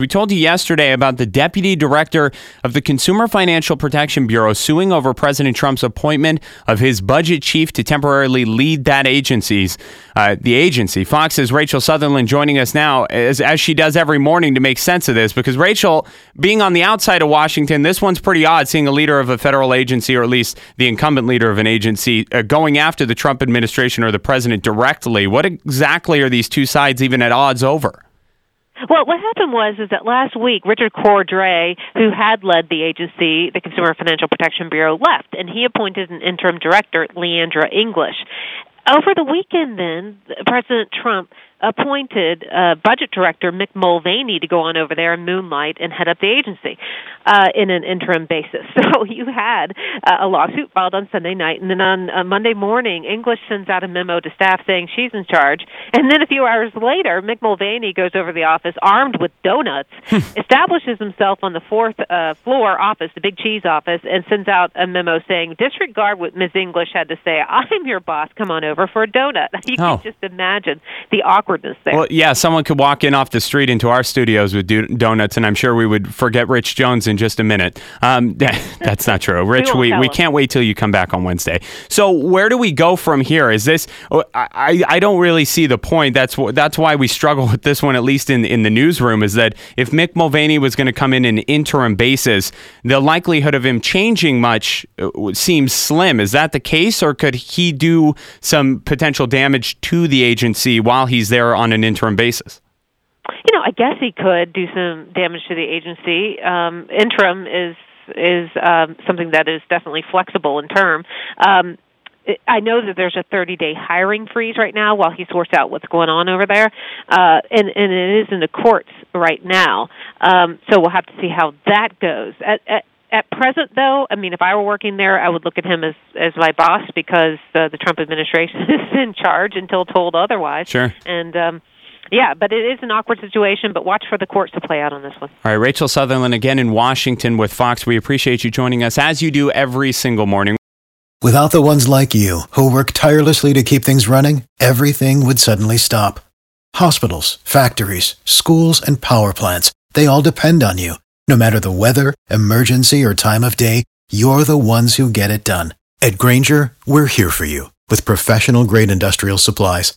We told you yesterday about the deputy director of the Consumer Financial Protection Bureau suing over President Trump's appointment of his budget chief to temporarily lead that agency's uh, the agency. Fox's Rachel Sutherland joining us now as, as she does every morning to make sense of this because Rachel, being on the outside of Washington, this one's pretty odd seeing a leader of a federal agency or at least the incumbent leader of an agency uh, going after the Trump administration or the president directly. What exactly are these two sides even at odds over? Well, what happened was is that last week Richard Cordray, who had led the agency, the Consumer Financial Protection Bureau, left, and he appointed an interim director, Leandra English. Over the weekend, then President Trump appointed uh, budget director Mick Mulvaney to go on over there and moonlight and head up the agency uh, in an interim basis. So you had uh, a lawsuit filed on Sunday night, and then on uh, Monday morning, English sends out a memo to staff saying she's in charge. And then a few hours later, Mick Mulvaney goes over to the office armed with donuts, hmm. establishes himself on the fourth uh, floor office, the Big Cheese office, and sends out a memo saying, "Disregard what Ms. English had to say. I'm your boss. Come on over for a donut." You oh. can just imagine the awkwardness there. Well, yeah, someone could walk in off the street into our studios with do- donuts, and I'm sure we would forget Rich Jones in just a minute. Um, that's not true. Rich, we, we, we can't wait till you come back on Wednesday. So where do we go from here? Is this? Oh, I, I don't really see the point. That's that's why we struggle with this one, at least in in the newsroom. Is that if Mick Mulvaney was going to come in an interim basis, the likelihood of him changing much uh, seems slim. Is that the case, or could he do some potential damage to the agency while he's there on an interim basis? I guess he could do some damage to the agency. Um, interim is is um, something that is definitely flexible in term. Um, I know that there's a 30 day hiring freeze right now while he sorts out what's going on over there, uh, and and it is in the courts right now. Um, so we'll have to see how that goes. At, at, at present, though, I mean, if I were working there, I would look at him as as my boss because uh, the Trump administration is in charge until told otherwise. Sure. And um, yeah, but it is an awkward situation. But watch for the courts to play out on this one. All right, Rachel Sutherland again in Washington with Fox. We appreciate you joining us as you do every single morning. Without the ones like you who work tirelessly to keep things running, everything would suddenly stop. Hospitals, factories, schools, and power plants—they all depend on you. No matter the weather, emergency, or time of day, you're the ones who get it done. At Grainger, we're here for you with professional grade industrial supplies.